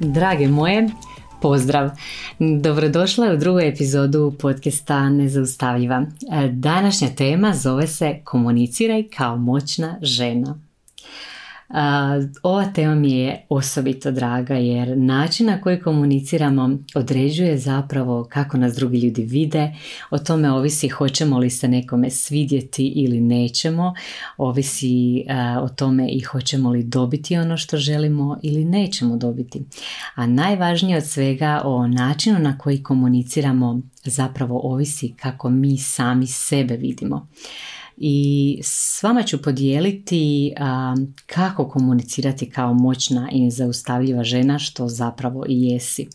Drage moje, pozdrav! Dobrodošla u drugu epizodu podcasta Nezaustavljiva. Današnja tema zove se Komuniciraj kao moćna žena. Ova tema mi je osobito draga jer način na koji komuniciramo određuje zapravo kako nas drugi ljudi vide, o tome ovisi hoćemo li se nekome svidjeti ili nećemo, ovisi o tome i hoćemo li dobiti ono što želimo ili nećemo dobiti. A najvažnije od svega o načinu na koji komuniciramo zapravo ovisi kako mi sami sebe vidimo i s vama ću podijeliti kako komunicirati kao moćna i nezaustavljiva žena što zapravo i jesi.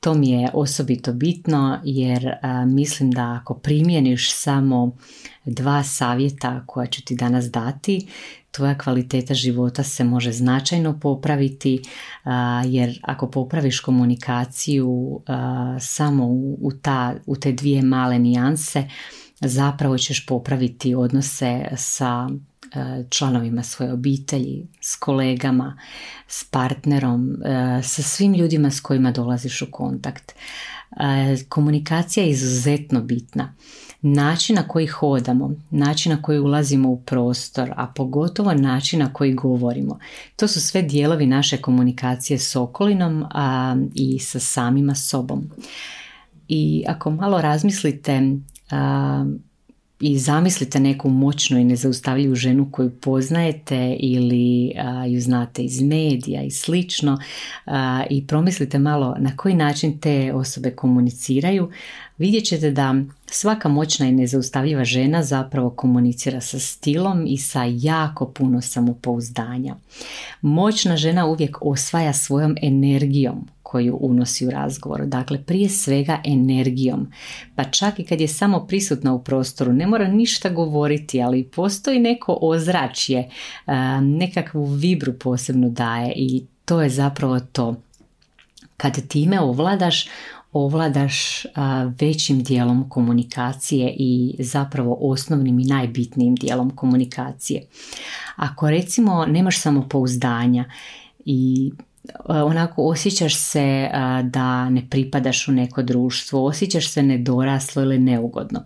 To mi je osobito bitno jer mislim da ako primjeniš samo dva savjeta koja ću ti danas dati, tvoja kvaliteta života se može značajno popraviti jer ako popraviš komunikaciju samo u, ta, u te dvije male nijanse, zapravo ćeš popraviti odnose sa e, članovima svoje obitelji, s kolegama, s partnerom, e, sa svim ljudima s kojima dolaziš u kontakt. E, komunikacija je izuzetno bitna. Način na koji hodamo, način na koji ulazimo u prostor, a pogotovo način na koji govorimo. To su sve dijelovi naše komunikacije s okolinom i sa samima sobom. I ako malo razmislite i zamislite neku moćnu i nezaustavljivu ženu koju poznajete ili ju znate iz medija i slično i promislite malo na koji način te osobe komuniciraju, vidjet ćete da svaka moćna i nezaustavljiva žena zapravo komunicira sa stilom i sa jako puno samopouzdanja. Moćna žena uvijek osvaja svojom energijom koju unosi u razgovor. Dakle, prije svega energijom. Pa čak i kad je samo prisutna u prostoru, ne mora ništa govoriti, ali postoji neko ozračje, nekakvu vibru posebno daje i to je zapravo to. Kad time ovladaš, ovladaš većim dijelom komunikacije i zapravo osnovnim i najbitnijim dijelom komunikacije. Ako recimo nemaš samopouzdanja i onako osjećaš se da ne pripadaš u neko društvo, osjećaš se nedoraslo ili neugodno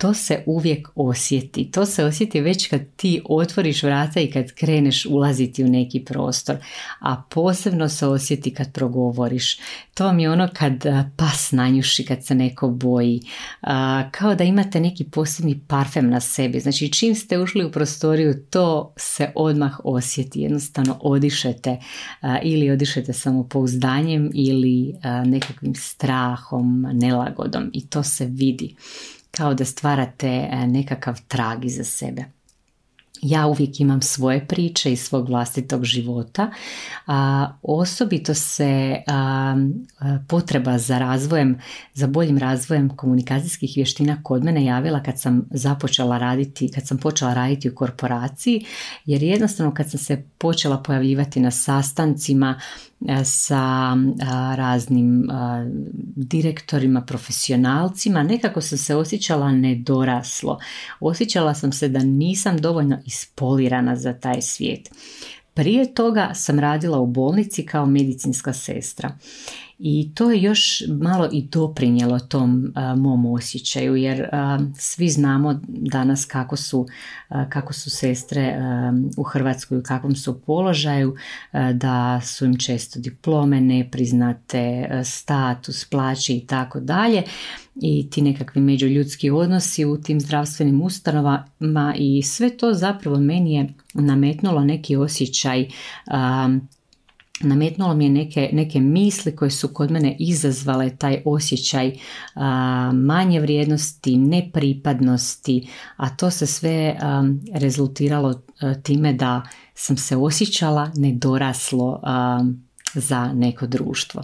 to se uvijek osjeti. To se osjeti već kad ti otvoriš vrata i kad kreneš ulaziti u neki prostor. A posebno se osjeti kad progovoriš. To vam je ono kad pas nanjuši, kad se neko boji. Kao da imate neki posebni parfem na sebi. Znači čim ste ušli u prostoriju to se odmah osjeti. Jednostavno odišete ili odišete samopouzdanjem ili nekakvim strahom, nelagodom i to se vidi kao da stvarate e, nekakav trag iza sebe. Ja uvijek imam svoje priče iz svog vlastitog života. A, osobito se potreba za razvojem, za boljim razvojem komunikacijskih vještina kod mene javila kad sam započela raditi, kad sam počela raditi u korporaciji, jer jednostavno kad sam se počela pojavljivati na sastancima E, sa raznim direktorima, profesionalcima, nekako sam se osjećala nedoraslo. Osjećala sam se da nisam dovoljno ispolirana za taj svijet. Prije toga sam radila u bolnici kao medicinska sestra i to je još malo i doprinjelo tom mom osjećaju jer svi znamo danas kako su, kako su sestre u Hrvatskoj u kakvom su položaju da su im često diplome nepriznate status, plaće i tako dalje. I ti nekakvi međuljudski odnosi u tim zdravstvenim ustanovama i sve to zapravo meni je nametnulo neki osjećaj nametnulo mi je neke, neke misli koje su kod mene izazvale taj osjećaj manje vrijednosti, nepripadnosti, a to se sve rezultiralo time da sam se osjećala nedoraslo za neko društvo.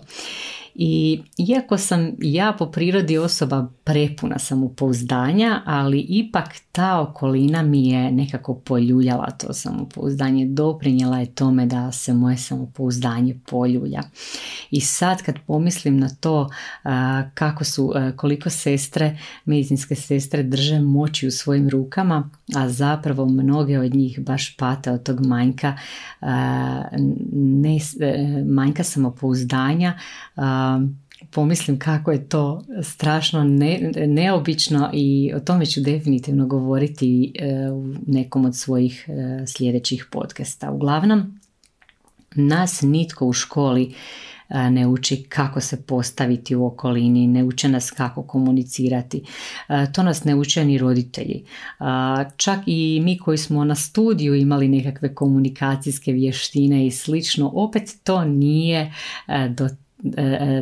I iako sam ja po prirodi osoba prepuna samopouzdanja, ali ipak ta okolina mi je nekako poljuljala to samopouzdanje, doprinjela je tome da se moje samopouzdanje poljulja. I sad kad pomislim na to kako su, koliko sestre, medicinske sestre drže moći u svojim rukama, a zapravo mnoge od njih baš pate od tog manjka, ne, e, manjka samopouzdanja, pomislim kako je to strašno ne, neobično i o tome ću definitivno govoriti e, u nekom od svojih e, sljedećih podcasta. Uglavnom, nas nitko u školi e, ne uči kako se postaviti u okolini, ne uče nas kako komunicirati. To nas ne uče ni roditelji. Čak i mi koji smo na studiju imali nekakve komunikacijske vještine i slično, opet to nije do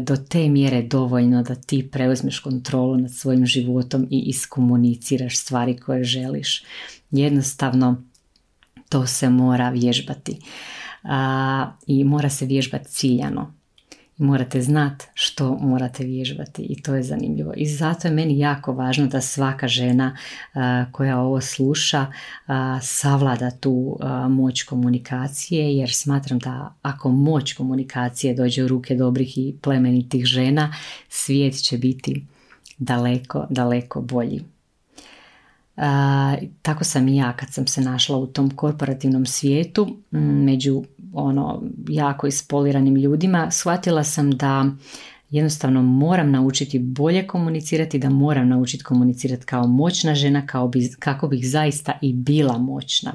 do te mjere dovoljno da ti preuzmeš kontrolu nad svojim životom i iskomuniciraš stvari koje želiš. Jednostavno to se mora vježbati i mora se vježbati ciljano morate znati što morate vježbati i to je zanimljivo. I zato je meni jako važno da svaka žena koja ovo sluša savlada tu moć komunikacije jer smatram da ako moć komunikacije dođe u ruke dobrih i plemenitih žena, svijet će biti daleko, daleko bolji tako sam i ja kad sam se našla u tom korporativnom svijetu među ono jako ispoliranim ljudima shvatila sam da jednostavno moram naučiti bolje komunicirati, da moram naučiti komunicirati kao moćna žena kao bi, kako bih zaista i bila moćna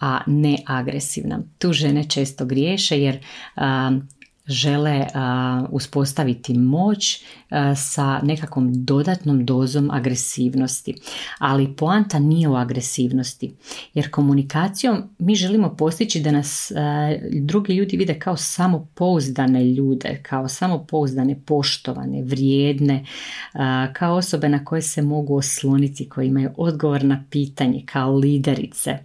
a ne agresivna. Tu žene često griješe jer žele uspostaviti moć sa nekakvom dodatnom dozom agresivnosti. Ali poanta nije u agresivnosti. Jer komunikacijom mi želimo postići da nas drugi ljudi vide kao samopouzdane ljude, kao samopouzdane, poštovane, vrijedne, kao osobe na koje se mogu osloniti, koje imaju odgovor na pitanje, kao liderice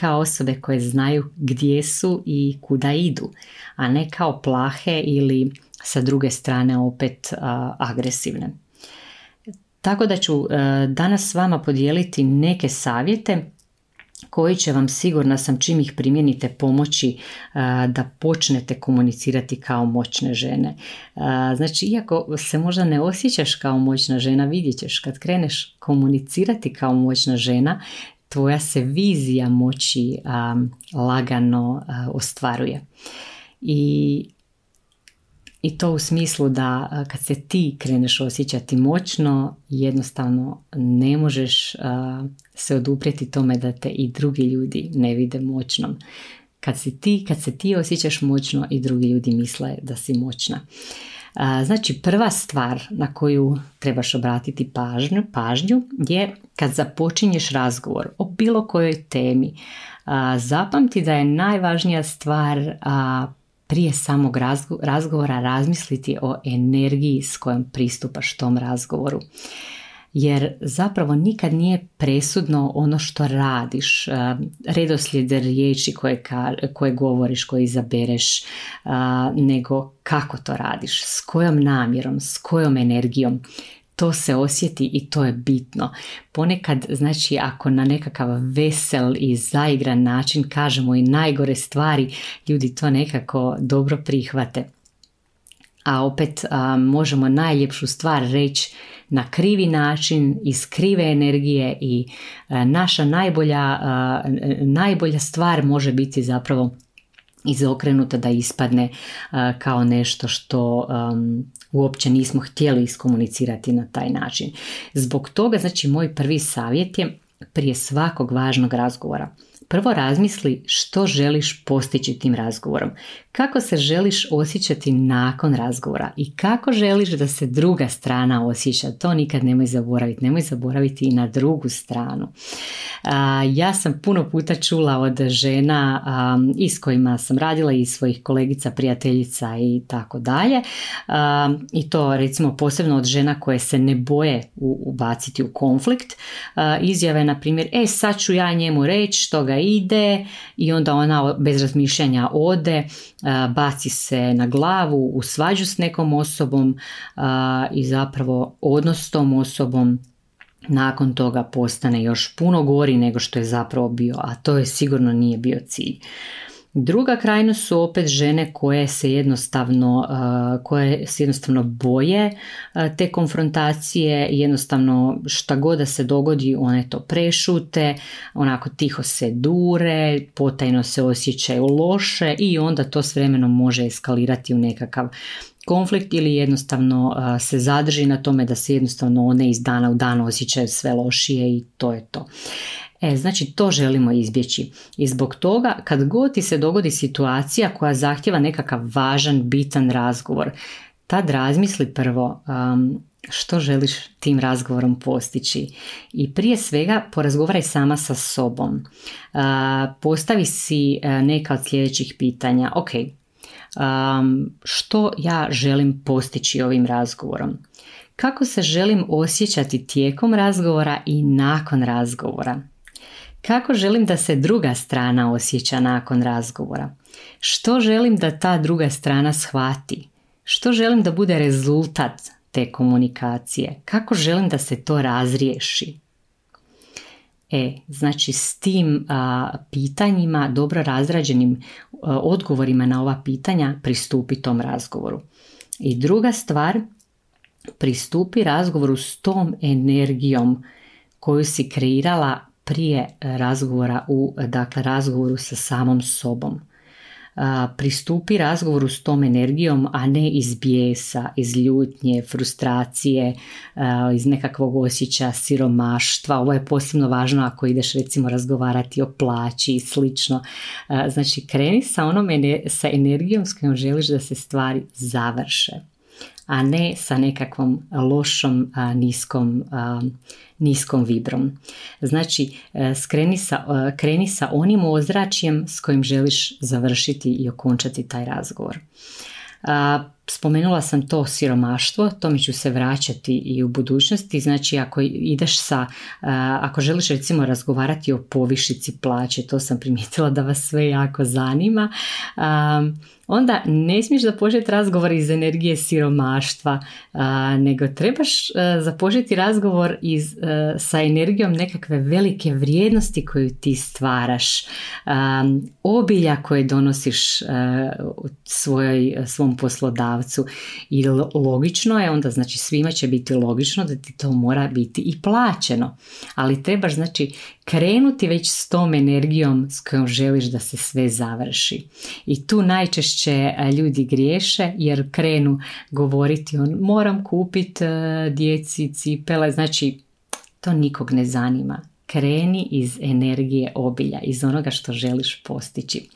kao osobe koje znaju gdje su i kuda idu, a ne kao plahe ili sa druge strane opet agresivne. Tako da ću e, danas s vama podijeliti neke savjete koji će vam sigurna sam čim ih primijenite pomoći e, da počnete komunicirati kao moćne žene. E, znači, iako se možda ne osjećaš kao moćna žena, vidjet ćeš kad kreneš komunicirati kao moćna žena, tvoja se vizija moći lagano ostvaruje. I, I to u smislu da kad se ti kreneš osjećati moćno, jednostavno ne možeš se oduprijeti tome da te i drugi ljudi ne vide moćnom. Kad, si ti, kad se ti osjećaš moćno i drugi ljudi misle da si moćna. Znači prva stvar na koju trebaš obratiti pažnju, pažnju je kad započinješ razgovor o bilo kojoj temi. Zapamti da je najvažnija stvar prije samog razgovora razmisliti o energiji s kojom pristupaš tom razgovoru jer zapravo nikad nije presudno ono što radiš, redoslijed riječi koje, koje govoriš, koje izabereš, nego kako to radiš, s kojom namjerom, s kojom energijom. To se osjeti i to je bitno. Ponekad, znači, ako na nekakav vesel i zaigran način kažemo i najgore stvari, ljudi to nekako dobro prihvate. A opet možemo najljepšu stvar reći na krivi način, iz krive energije i e, naša najbolja, e, najbolja stvar može biti zapravo izokrenuta da ispadne kao nešto što uopće nismo htjeli iskomunicirati na taj način. Zbog toga, znači, moj prvi savjet je prije svakog važnog razgovora Prvo razmisli što želiš postići tim razgovorom, kako se želiš osjećati nakon razgovora i kako želiš da se druga strana osjeća. To nikad nemoj zaboraviti, nemoj zaboraviti i na drugu stranu. Ja sam puno puta čula od žena i s kojima sam radila i svojih kolegica, prijateljica i tako dalje. I to recimo posebno od žena koje se ne boje ubaciti u konflikt. Izjave na primjer, e sad ću ja njemu reći što ga ide i onda ona bez razmišljanja ode, baci se na glavu, u svađu s nekom osobom i zapravo odnos s tom osobom nakon toga postane još puno gori nego što je zapravo bio, a to je sigurno nije bio cilj. Druga krajnost su opet žene koje se jednostavno, koje se jednostavno boje te konfrontacije, jednostavno šta god da se dogodi one to prešute, onako tiho se dure, potajno se osjećaju loše i onda to s vremenom može eskalirati u nekakav konflikt ili jednostavno se zadrži na tome da se jednostavno one iz dana u dan osjećaju sve lošije i to je to. E, znači to želimo izbjeći. I zbog toga kad god ti se dogodi situacija koja zahtjeva nekakav važan, bitan razgovor, tad razmisli prvo um, što želiš tim razgovorom postići. I prije svega porazgovaraj sama sa sobom. Uh, postavi si uh, neka od sljedećih pitanja. Ok, um, što ja želim postići ovim razgovorom? Kako se želim osjećati tijekom razgovora i nakon razgovora? Kako želim da se druga strana osjeća nakon razgovora? Što želim da ta druga strana shvati? Što želim da bude rezultat te komunikacije? Kako želim da se to razriješi? E, znači s tim a, pitanjima, dobro razrađenim odgovorima na ova pitanja pristupi tom razgovoru. I druga stvar, pristupi razgovoru s tom energijom koju si kreirala prije razgovora u dakle razgovoru sa samom sobom. Pristupi razgovoru s tom energijom, a ne iz bijesa, iz ljutnje, frustracije, iz nekakvog osjećaja siromaštva. Ovo je posebno važno ako ideš recimo razgovarati o plaći i slično. Znači kreni sa onom sa energijom s kojom želiš da se stvari završe a ne sa nekakvom lošom niskom, niskom vibrom. Znači, e, skreni sa, e, kreni sa onim ozračjem s kojim želiš završiti i okončati taj razgovor. Spomenula sam to siromaštvo, tome ću se vraćati i u budućnosti. Znači ako ideš sa, ako želiš recimo razgovarati o povišici plaće, to sam primijetila da vas sve jako zanima, onda ne smiješ započeti razgovor iz energije siromaštva, nego trebaš započeti razgovor iz, sa energijom nekakve velike vrijednosti koju ti stvaraš, obilja koje donosiš svojoj, svom poslodavcu i logično je onda, znači svima će biti logično da ti to mora biti i plaćeno, ali trebaš znači krenuti već s tom energijom s kojom želiš da se sve završi. I tu najčešće e, ljudi griješe jer krenu govoriti on moram kupiti e, djeci cipele, znači to nikog ne zanima. Kreni iz energije obilja, iz onoga što želiš postići.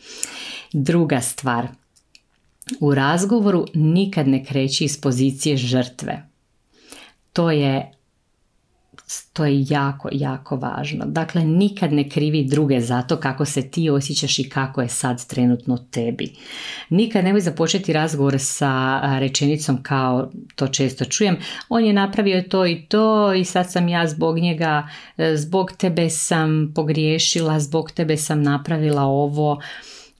Druga stvar, u razgovoru nikad ne kreći iz pozicije žrtve. To je to je jako, jako važno. Dakle, nikad ne krivi druge za to kako se ti osjećaš i kako je sad trenutno tebi. Nikad nemoj započeti razgovor sa rečenicom kao to često čujem, on je napravio to i to i sad sam ja zbog njega, e, zbog tebe sam pogriješila, zbog tebe sam napravila ovo.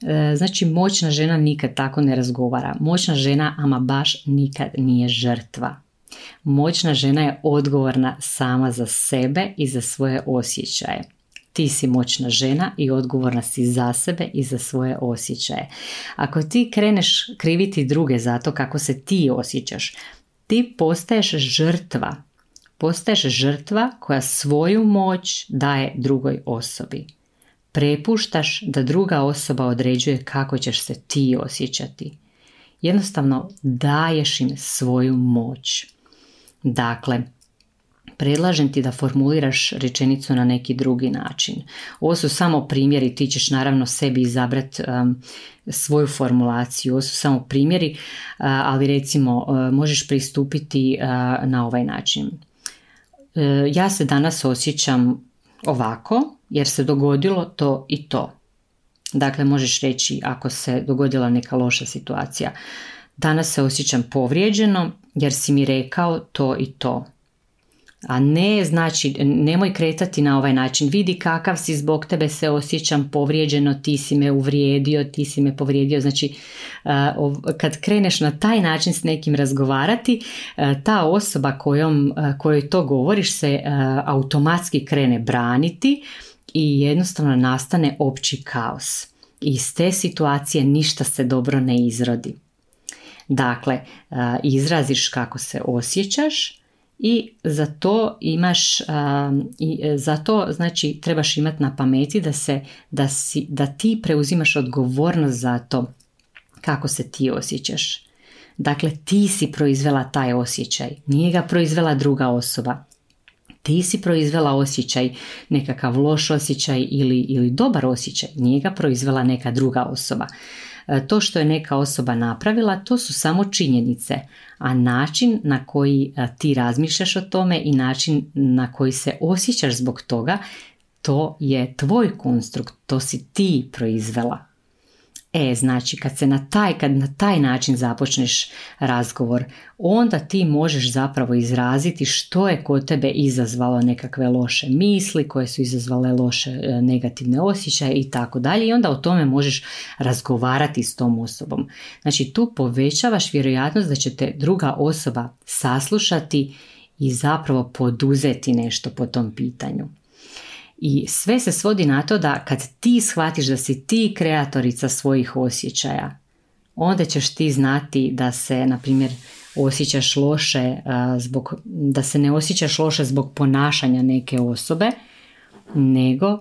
E, znači, moćna žena nikad tako ne razgovara. Moćna žena, ama baš nikad nije žrtva. Moćna žena je odgovorna sama za sebe i za svoje osjećaje. Ti si moćna žena i odgovorna si za sebe i za svoje osjećaje. Ako ti kreneš kriviti druge za to kako se ti osjećaš, ti postaješ žrtva. Postaješ žrtva koja svoju moć daje drugoj osobi. Prepuštaš da druga osoba određuje kako ćeš se ti osjećati. Jednostavno daješ im svoju moć. Dakle, predlažem ti da formuliraš rečenicu na neki drugi način. Ovo su samo primjeri, ti ćeš naravno sebi izabrati um, svoju formulaciju. Ovo su samo primjeri, uh, ali recimo uh, možeš pristupiti uh, na ovaj način. Ja se danas osjećam ovako jer se dogodilo to i to. Dakle, možeš reći ako se dogodila neka loša situacija. Danas se osjećam povrijeđeno jer si mi rekao to i to. a ne znači nemoj kretati na ovaj način. Vidi kakav si zbog tebe se osjećam povrijeđeno ti si me uvrijedio ti si me povrijedio. Znači kad kreneš na taj način s nekim razgovarati ta osoba kojom, kojoj to govoriš se automatski krene braniti i jednostavno nastane opći kaos. Iz te situacije ništa se dobro ne izrodi dakle izraziš kako se osjećaš i za to imaš i e, za to znači trebaš imati na pameti da se da, si, da ti preuzimaš odgovornost za to kako se ti osjećaš. Dakle, ti si proizvela taj osjećaj, nije ga proizvela druga osoba. Ti si proizvela osjećaj, nekakav loš osjećaj ili, ili dobar osjećaj, nije ga proizvela neka druga osoba. E, to što je neka osoba napravila, to su samo činjenice, a način na koji e, ti razmišljaš o tome i način na koji se osjećaš zbog toga, to je tvoj konstrukt, to si ti proizvela. E, znači kad se na taj, kad na taj način započneš razgovor, onda ti možeš zapravo izraziti što je kod tebe izazvalo nekakve loše misli, koje su izazvale loše e, negativne osjećaje i tako dalje i onda o tome možeš razgovarati s tom osobom. Znači tu povećavaš vjerojatnost da će te druga osoba saslušati i zapravo poduzeti nešto po tom pitanju. I sve se svodi na to da kad ti shvatiš da si ti kreatorica svojih osjećaja, onda ćeš ti znati da se, na primjer, osjećaš loše zbog, da se ne osjećaš loše zbog ponašanja neke osobe, nego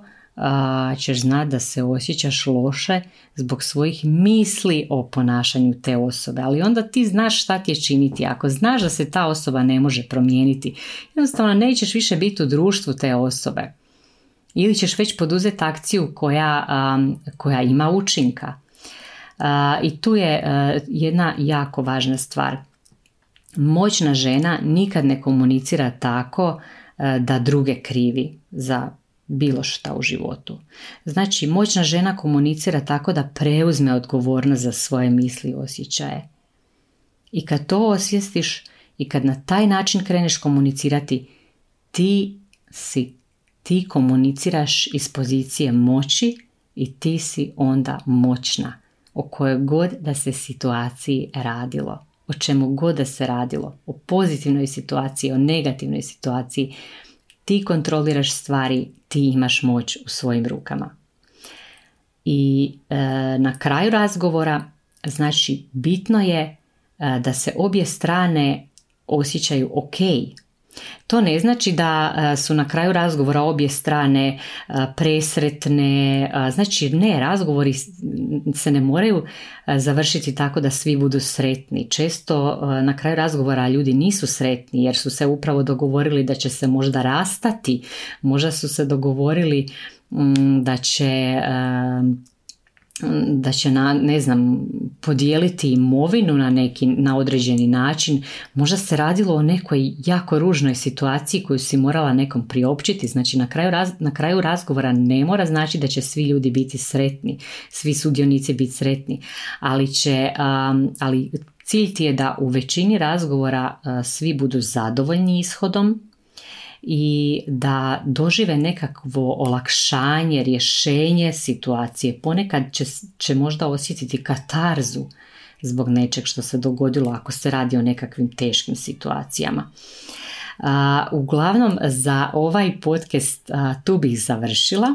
ćeš znati da se osjećaš loše zbog svojih misli o ponašanju te osobe. Ali onda ti znaš šta ti je činiti. Ako znaš da se ta osoba ne može promijeniti, jednostavno nećeš više biti u društvu te osobe ili ćeš već poduzeti akciju koja, koja ima učinka. I tu je e, jedna jako važna stvar. Moćna žena nikad ne komunicira tako e, da druge krivi za bilo šta u životu. Znači, moćna žena komunicira tako da preuzme odgovornost za svoje misli i osjećaje. I kad to osvijestiš i kad na taj način kreneš komunicirati, ti si ti komuniciraš iz pozicije moći i ti si onda moćna o kojoj god da se situaciji radilo, o čemu god da se radilo, o pozitivnoj situaciji, o negativnoj situaciji, ti kontroliraš stvari, ti imaš moć u svojim rukama. I e, na kraju razgovora, znači bitno je e, da se obje strane osjećaju ok to ne znači da e, su na kraju razgovora obje strane e, presretne, e, znači ne, razgovori se ne moraju završiti tako da svi budu sretni. Često na kraju razgovora ljudi nisu sretni jer su se upravo dogovorili da će se možda rastati, možda su se dogovorili da će da će na, ne znam, podijeliti imovinu na neki, na određeni način. Možda se radilo o nekoj jako ružnoj situaciji koju si morala nekom priopćiti. Znači na kraju, na kraju razgovora ne mora znači da će svi ljudi biti sretni, svi sudionici biti sretni, ali će, ali cilj ti je da u većini razgovora svi budu zadovoljni ishodom i da dožive nekakvo olakšanje, rješenje situacije. Ponekad će, će možda osjetiti katarzu zbog nečeg što se dogodilo ako se radi o nekakvim teškim situacijama. uglavnom za ovaj podcast tu bih završila.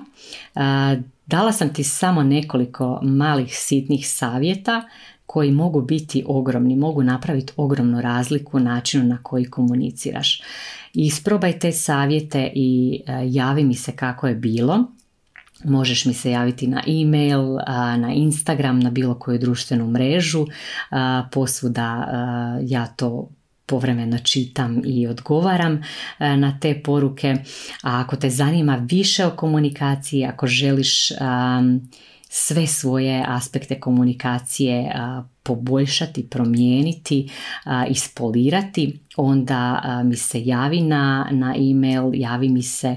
dala sam ti samo nekoliko malih sitnih savjeta koji mogu biti ogromni, mogu napraviti ogromnu razliku u načinu na koji komuniciraš. Isprobaj te savjete i e, javi mi se kako je bilo. Možeš mi se javiti na e-mail, na Instagram, na bilo koju društvenu mrežu. Posvuda ja to povremeno čitam i odgovaram e, na te poruke. A ako te zanima više o komunikaciji, ako želiš sve svoje aspekte komunikacije poboljšati, promijeniti, ispolirati, onda mi se javi na, na e-mail, javi mi se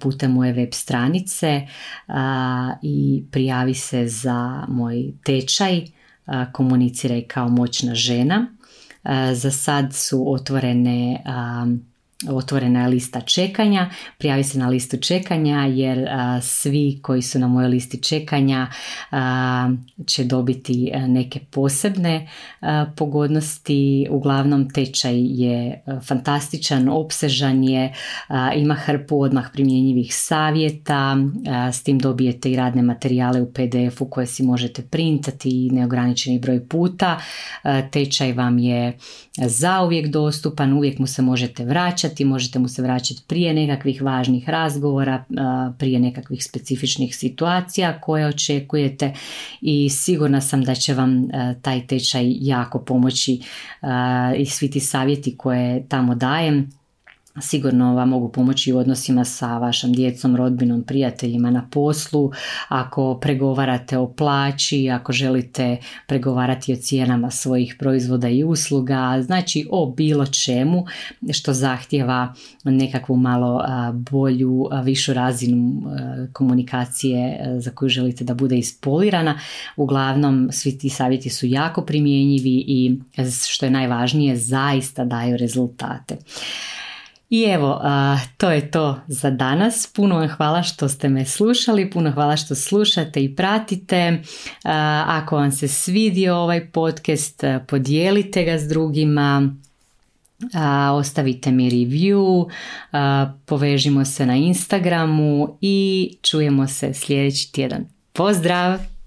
putem moje web stranice i prijavi se za moj tečaj komuniciraj kao moćna žena. Za sad su otvorene otvorena je lista čekanja, prijavi se na listu čekanja jer svi koji su na mojoj listi čekanja će dobiti neke posebne pogodnosti. Uglavnom tečaj je fantastičan, opsežan je, ima hrpu odmah primjenjivih savjeta, s tim dobijete i radne materijale u PDF-u koje si možete printati i neograničeni broj puta. Tečaj vam je zauvijek dostupan, uvijek mu se možete vraćati, možete mu se vraćati prije nekakvih važnih razgovora, prije nekakvih specifičnih situacija koje očekujete i sigurna sam da će vam taj tečaj jako pomoći i svi ti savjeti koje tamo dajem sigurno vam mogu pomoći u odnosima sa vašom djecom, rodbinom, prijateljima na poslu, ako pregovarate o plaći, ako želite pregovarati o cijenama svojih proizvoda i usluga, znači o bilo čemu što zahtjeva nekakvu malo bolju, višu razinu komunikacije za koju želite da bude ispolirana. Uglavnom, svi ti savjeti su jako primjenjivi i što je najvažnije, zaista daju rezultate. I evo, to je to za danas. Puno vam hvala što ste me slušali, puno hvala što slušate i pratite. Ako vam se svidio ovaj podcast, podijelite ga s drugima, ostavite mi review, povežimo se na Instagramu i čujemo se sljedeći tjedan. Pozdrav!